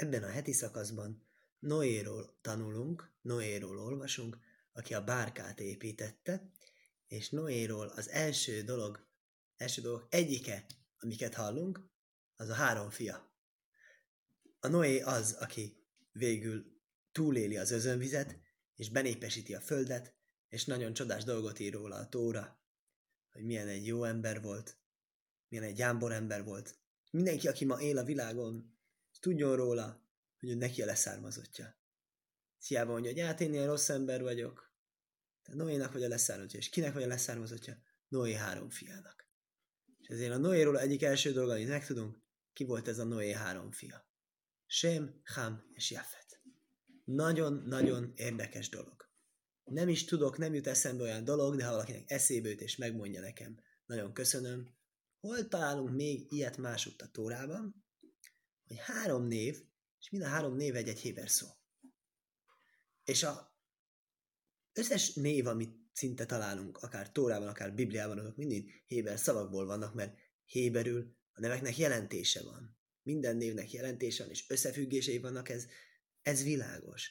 Ebben a heti szakaszban Noéról tanulunk, Noéról olvasunk, aki a bárkát építette, és Noéról az első dolog, első dolog egyike, amiket hallunk, az a három fia. A Noé az, aki végül túléli az özönvizet, és benépesíti a földet, és nagyon csodás dolgot ír róla a Tóra, hogy milyen egy jó ember volt, milyen egy jámbor ember volt. Mindenki, aki ma él a világon, tudjon róla, hogy ő neki a leszármazottja. Hiába mondja, hogy hát én ilyen rossz ember vagyok. Te Noénak vagy a leszármazottja, és kinek vagy a leszármazottja? Noé három fiának. És ezért a Noéról egyik első dolga, amit megtudunk, ki volt ez a Noé három fia. Sem, Ham és Jafet. Nagyon-nagyon érdekes dolog. Nem is tudok, nem jut eszembe olyan dolog, de ha valakinek eszébe jut és megmondja nekem, nagyon köszönöm. Hol találunk még ilyet másutt a Tórában, hogy három név, és mind a három név egy-egy héber szó. És a összes név, amit szinte találunk, akár Tórában, akár Bibliában, azok mindig héber szavakból vannak, mert héberül a neveknek jelentése van. Minden névnek jelentése van, és összefüggései vannak, ez, ez világos.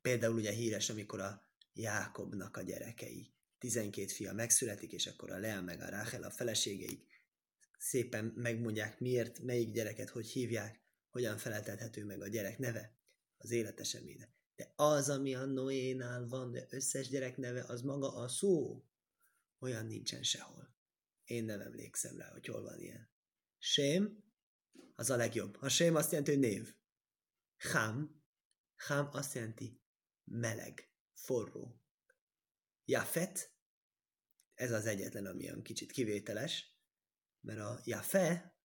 Például ugye híres, amikor a Jákobnak a gyerekei, 12 fia megszületik, és akkor a Lea meg a Ráhel a feleségeik szépen megmondják, miért, melyik gyereket hogy hívják, hogyan feleltethető meg a gyerek neve, az életeseménye. De az, ami a Noénál van, de összes gyerek neve, az maga a szó, olyan nincsen sehol. Én nem emlékszem rá, hogy hol van ilyen. Sém, az a legjobb. A sém azt jelenti, hogy név. Ham, ham azt jelenti meleg, forró. Jafet, ez az egyetlen, ami olyan kicsit kivételes, mert a Jafe,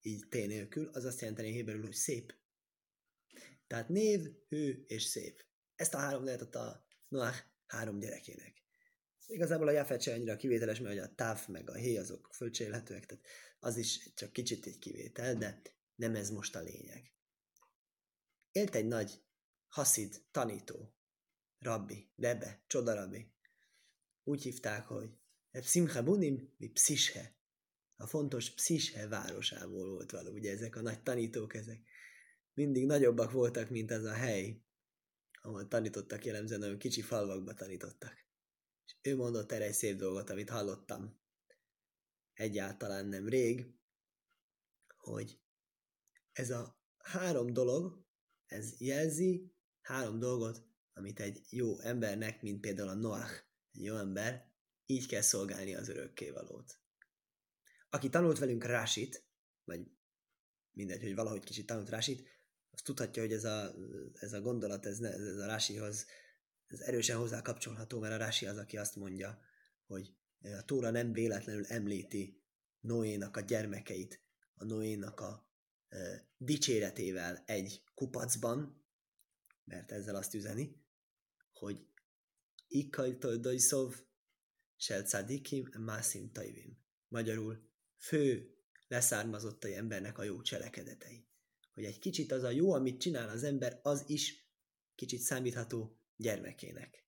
így T nélkül, az azt jelenteni héberül, hogy szép. Tehát név, hő és szép. Ezt a három adta a Noach három gyerekének. Igazából a Jafet se annyira kivételes, mert a táv meg a hé azok fölcsélhetőek, tehát az is csak kicsit egy kivétel, de nem ez most a lényeg. Élt egy nagy haszid, tanító, rabbi, Rebbe, rabbi. Úgy hívták, hogy Simcha Bunim, mi Psishe a fontos Psishe városából volt való, ugye ezek a nagy tanítók, ezek mindig nagyobbak voltak, mint az a hely, ahol tanítottak jellemzően, nagyon kicsi falvakba tanítottak. És ő mondott erre egy szép dolgot, amit hallottam egyáltalán nem rég, hogy ez a három dolog, ez jelzi három dolgot, amit egy jó embernek, mint például a Noach, egy jó ember, így kell szolgálni az örökkévalót aki tanult velünk Rásit, vagy mindegy, hogy valahogy kicsit tanult Rásit, az tudhatja, hogy ez a, ez a gondolat, ez, ez a Rásihoz ez erősen hozzá kapcsolható, mert a Rási az, aki azt mondja, hogy a Tóra nem véletlenül említi Noénak a gyermekeit, a Noénak a e, dicséretével egy kupacban, mert ezzel azt üzeni, hogy Ikkajtoj dojszov, sel Tzadikim, Mászim Tajvim. Magyarul fő leszármazottai embernek a jó cselekedetei. Hogy egy kicsit az a jó, amit csinál az ember, az is kicsit számítható gyermekének.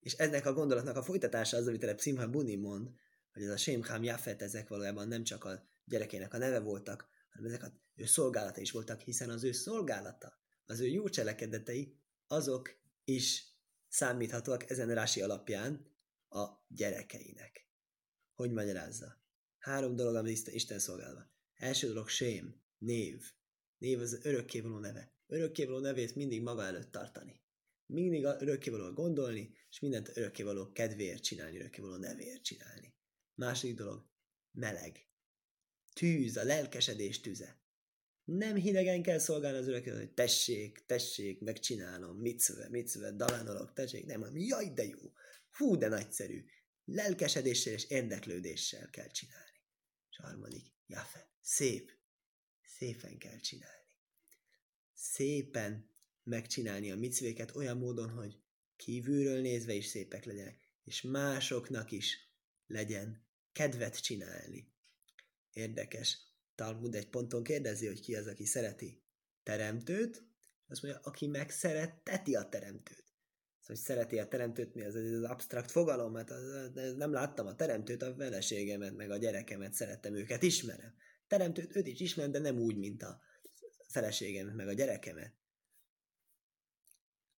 És ennek a gondolatnak a folytatása az, amit előbb Simha Buni mond, hogy ez a Sémhám Jafet, ezek valójában nem csak a gyerekének a neve voltak, hanem ezek az ő szolgálata is voltak, hiszen az ő szolgálata, az ő jó cselekedetei, azok is számíthatóak ezen rási alapján a gyerekeinek. Hogy magyarázza? Három dolog, amit Isten szolgálva. Első dolog sém, név. Név az örökkévaló neve. Örökkévaló nevét mindig maga előtt tartani. Mindig örökkévaló gondolni, és mindent örökkévaló kedvéért csinálni, örökkévaló nevéért csinálni. Második dolog, meleg. Tűz, a lelkesedés tüze. Nem hidegen kell szolgálni az örökkévaló, hogy tessék, tessék, megcsinálom, mit szöve, mit szöve, dalánolok, tessék, nem, hanem jaj, de jó, hú, de nagyszerű. Lelkesedéssel és érdeklődéssel kell csinálni harmadik, Jafe, szép. Szépen kell csinálni. Szépen megcsinálni a micvéket olyan módon, hogy kívülről nézve is szépek legyenek, és másoknak is legyen kedvet csinálni. Érdekes. Talmud egy ponton kérdezi, hogy ki az, aki szereti teremtőt, azt mondja, aki megszeretteti a teremtőt hogy szereti a teremtőt, mi az, az, absztrakt fogalom, mert az, az, nem láttam a teremtőt, a feleségemet, meg a gyerekemet szerettem, őket ismerem. Teremtőt őt is ismerem, de nem úgy, mint a feleségemet, meg a gyerekemet,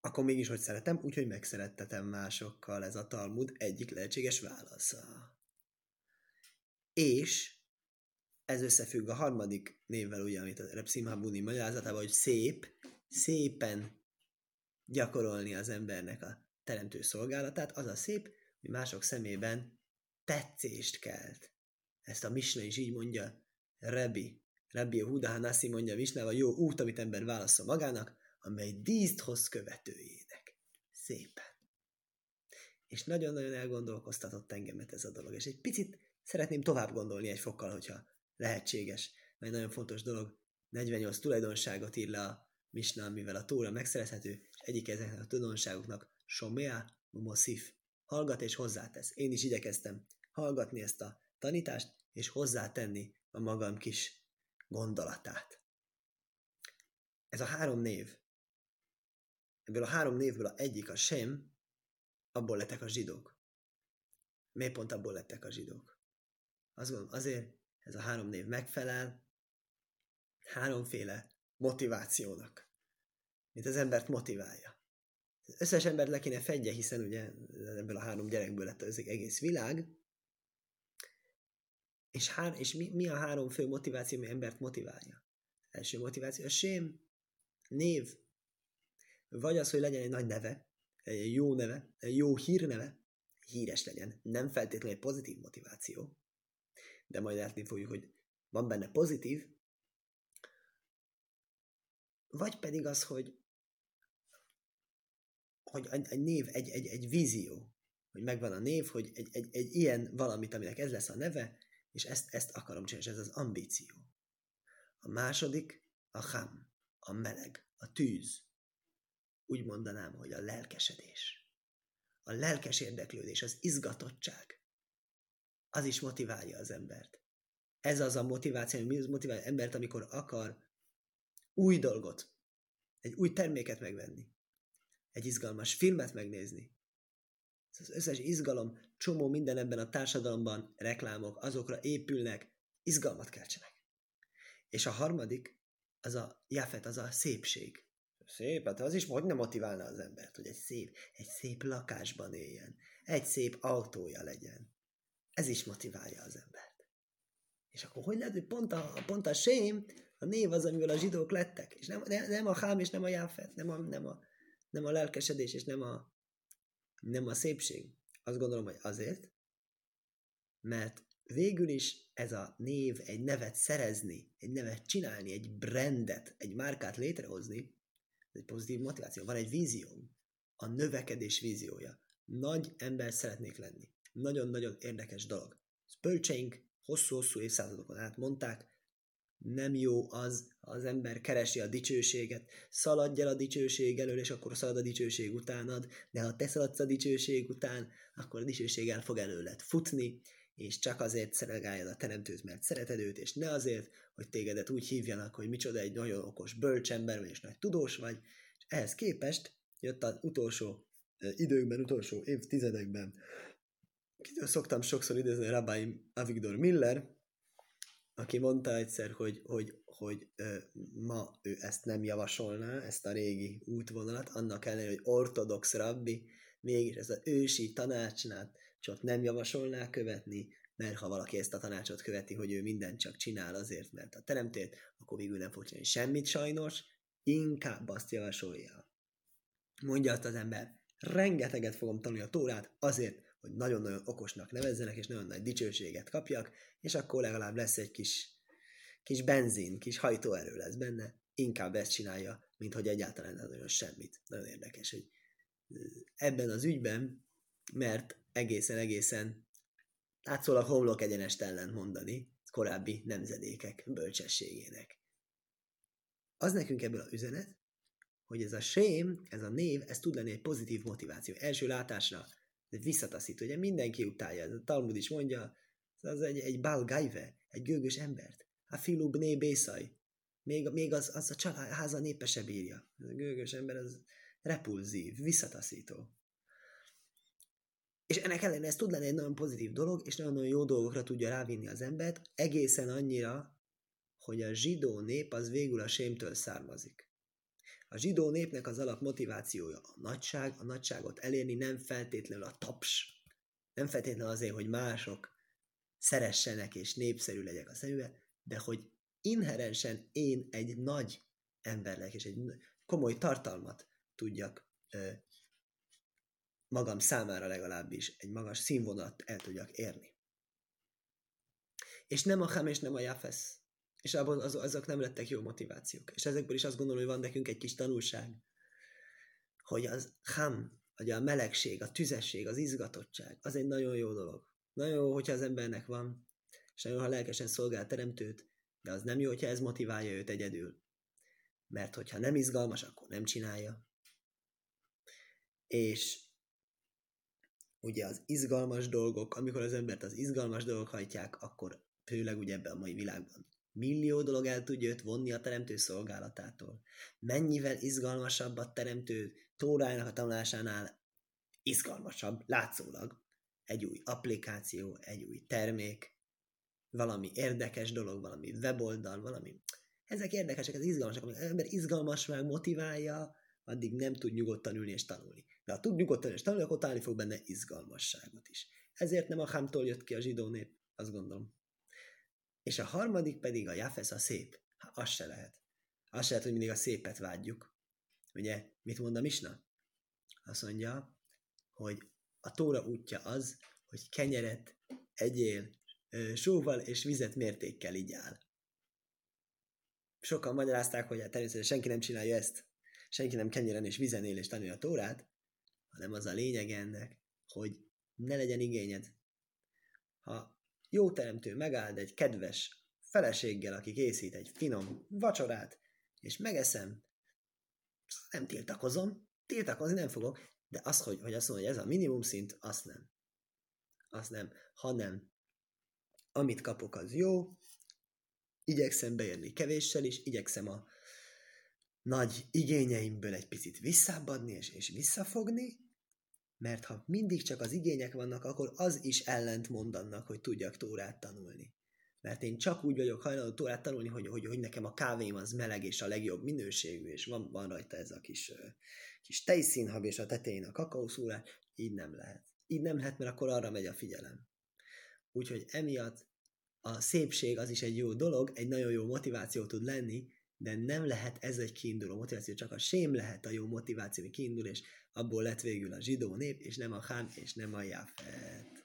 akkor mégis hogy szeretem, úgyhogy megszerettetem másokkal ez a Talmud egyik lehetséges válasza. És ez összefügg a harmadik névvel, ugye, amit a Repszimha Buni magyarázatában, hogy szép, szépen gyakorolni az embernek a teremtő szolgálatát, az a szép, hogy mások szemében tetszést kelt. Ezt a Misna is így mondja, Rebi, Rabbi Huda Hanassi mondja a jó út, amit ember válaszol magának, amely díszt hoz követőjének. Szépen. És nagyon-nagyon elgondolkoztatott engemet ez a dolog. És egy picit szeretném tovább gondolni egy fokkal, hogyha lehetséges. Mert nagyon fontos dolog, 48 tulajdonságot ír le a Misna, mivel a Tóra megszerezhető, és egyik ezeknek a tulajdonságoknak Somea Mosif. Hallgat és hozzátesz. Én is igyekeztem hallgatni ezt a tanítást, és hozzátenni a magam kis gondolatát. Ez a három név. Ebből a három névből a egyik a Sem, abból lettek a zsidók. Miért pont abból lettek a zsidók? Azt gondolom, azért ez a három név megfelel háromféle motivációnak, mint az embert motiválja. Az összes embert le kéne fedje, hiszen ugye ebből a három gyerekből lett az egész világ, és, hár, és mi, mi a három fő motiváció, ami embert motiválja? Első motiváció a sém, név, vagy az, hogy legyen egy nagy neve, egy jó neve, egy jó hírneve, híres legyen. Nem feltétlenül egy pozitív motiváció, de majd látni fogjuk, hogy van benne pozitív, vagy pedig az, hogy, hogy egy, egy név, egy, egy, egy vízió, hogy megvan a név, hogy egy, egy, egy ilyen valamit, aminek ez lesz a neve, és ezt, ezt akarom csinálni, és ez az ambíció. A második a ham, a meleg, a tűz. Úgy mondanám, hogy a lelkesedés. A lelkes érdeklődés, az izgatottság. Az is motiválja az embert. Ez az a motiváció, ami motiválja az embert, amikor akar új dolgot, egy új terméket megvenni, egy izgalmas filmet megnézni, az összes izgalom, csomó minden ebben a társadalomban, reklámok, azokra épülnek, izgalmat keltsenek. És a harmadik, az a jafet, az a szépség. Szép, hát az is hogy nem motiválna az embert, hogy egy szép, egy szép lakásban éljen, egy szép autója legyen. Ez is motiválja az embert. És akkor hogy lehet, hogy pont a, pont a sém, a név az, amivel a zsidók lettek, és nem, nem, nem a hám, és nem a jáfet, nem a, nem a, nem a lelkesedés, és nem a, nem a szépség. Azt gondolom, hogy azért, mert végül is ez a név, egy nevet szerezni, egy nevet csinálni, egy brandet, egy márkát létrehozni, ez egy pozitív motiváció. Van egy vízióm, a növekedés víziója. Nagy ember szeretnék lenni. Nagyon-nagyon érdekes dolog. Spölcseink hosszú-hosszú évszázadokon át mondták, nem jó az, az ember keresi a dicsőséget, szaladj el a dicsőség elől, és akkor szalad a dicsőség utánad, de ha te szaladsz a dicsőség után, akkor a dicsőség el fog előled futni, és csak azért szeregáljad a teremtőt, mert szereted őt, és ne azért, hogy tégedet úgy hívjanak, hogy micsoda egy nagyon okos bölcsember vagy, és nagy tudós vagy, és ehhez képest jött az utolsó időkben, utolsó évtizedekben, kitől szoktam sokszor idézni Rabbi Avigdor Miller, aki mondta egyszer, hogy, hogy, hogy ö, ma ő ezt nem javasolná, ezt a régi útvonalat, annak ellenére, hogy ortodox rabbi, mégis ez az ősi tanácsnát csak nem javasolná követni, mert ha valaki ezt a tanácsot követi, hogy ő mindent csak csinál azért, mert a teremtét, akkor végül nem fog csinálni semmit sajnos, inkább azt javasolja. Mondja azt az ember, rengeteget fogom tanulni a tórát azért, hogy nagyon-nagyon okosnak nevezzenek, és nagyon nagy dicsőséget kapjak, és akkor legalább lesz egy kis, kis benzin, kis hajtóerő lesz benne. Inkább ezt csinálja, mint hogy egyáltalán nem nagyon semmit. Nagyon érdekes, hogy ebben az ügyben, mert egészen-egészen látszólag homlok egyenest ellen mondani korábbi nemzedékek bölcsességének. Az nekünk ebből a üzenet, hogy ez a sém, ez a név, ez tud lenni egy pozitív motiváció. Első látásra visszataszít, ugye mindenki utálja, a Talmud is mondja, az egy, egy balgaive, egy gőgös embert. A filu bné bészaj. Még, még az, az a család, háza népe se bírja. Ez a gőgös ember az repulzív, visszataszító. És ennek ellenére ez tud lenni egy nagyon pozitív dolog, és nagyon-nagyon jó dolgokra tudja rávinni az embert, egészen annyira, hogy a zsidó nép az végül a sémtől származik. A zsidó népnek az alap motivációja a nagyság, a nagyságot elérni nem feltétlenül a taps, nem feltétlenül azért, hogy mások szeressenek és népszerű legyek a szemübe, de hogy inherensen én egy nagy ember legyek, és egy komoly tartalmat tudjak ö, magam számára legalábbis egy magas színvonalat el tudjak érni. És nem a Ham és nem a Jafesz. És abban az, azok nem lettek jó motivációk. És ezekből is azt gondolom, hogy van nekünk egy kis tanulság, hogy az Ham, vagy a melegség, a tüzesség, az izgatottság, az egy nagyon jó dolog. Nagyon jó, hogyha az embernek van, és nagyon, ha lelkesen szolgál teremtőt, de az nem jó, hogyha ez motiválja őt egyedül. Mert hogyha nem izgalmas, akkor nem csinálja. És ugye az izgalmas dolgok, amikor az embert az izgalmas dolgok hajtják, akkor főleg ugye ebben a mai világban millió dolog el tudja őt vonni a teremtő szolgálatától. Mennyivel izgalmasabb a teremtő tórájának a tanulásánál izgalmasabb, látszólag. Egy új applikáció, egy új termék, valami érdekes dolog, valami weboldal, valami... Ezek érdekesek, ez izgalmasak. Amikor ember izgalmas meg motiválja, addig nem tud nyugodtan ülni és tanulni. De ha tud nyugodtan és tanulni, akkor találni fog benne izgalmasságot is. Ezért nem a Hamtól jött ki a zsidó nép, azt gondolom. És a harmadik pedig a Jafesz a szép. Hát az se lehet. Az se lehet, hogy mindig a szépet vágyjuk. Ugye, mit mond a Misna? Azt mondja, hogy a tóra útja az, hogy kenyeret egyél sóval és vizet mértékkel így áll. Sokan magyarázták, hogy hát természetesen senki nem csinálja ezt. Senki nem kenyeren és vizen él és tanulja a tórát, hanem az a lényeg ennek, hogy ne legyen igényed. Ha jó teremtő megáld egy kedves feleséggel, aki készít egy finom vacsorát, és megeszem, nem tiltakozom, tiltakozni nem fogok, de az, hogy, hogy azt mondom, hogy ez a minimum szint, azt nem. Azt nem, hanem amit kapok, az jó, igyekszem beérni kevéssel is, igyekszem a nagy igényeimből egy picit visszábbadni és, és visszafogni, mert ha mindig csak az igények vannak, akkor az is ellent mond annak, hogy tudjak tórát tanulni. Mert én csak úgy vagyok hajlandó tórát tanulni, hogy, hogy, hogy nekem a kávém az meleg és a legjobb minőségű, és van, van rajta ez a kis, kis tejszínhab és a tetején a kakaószúrás, így nem lehet. Így nem lehet, mert akkor arra megy a figyelem. Úgyhogy emiatt a szépség az is egy jó dolog, egy nagyon jó motiváció tud lenni, de nem lehet ez egy kiinduló motiváció, csak a sém lehet a jó motiváció, kiindul, és abból lett végül a zsidó nép, és nem a Hám, és nem a Jafet.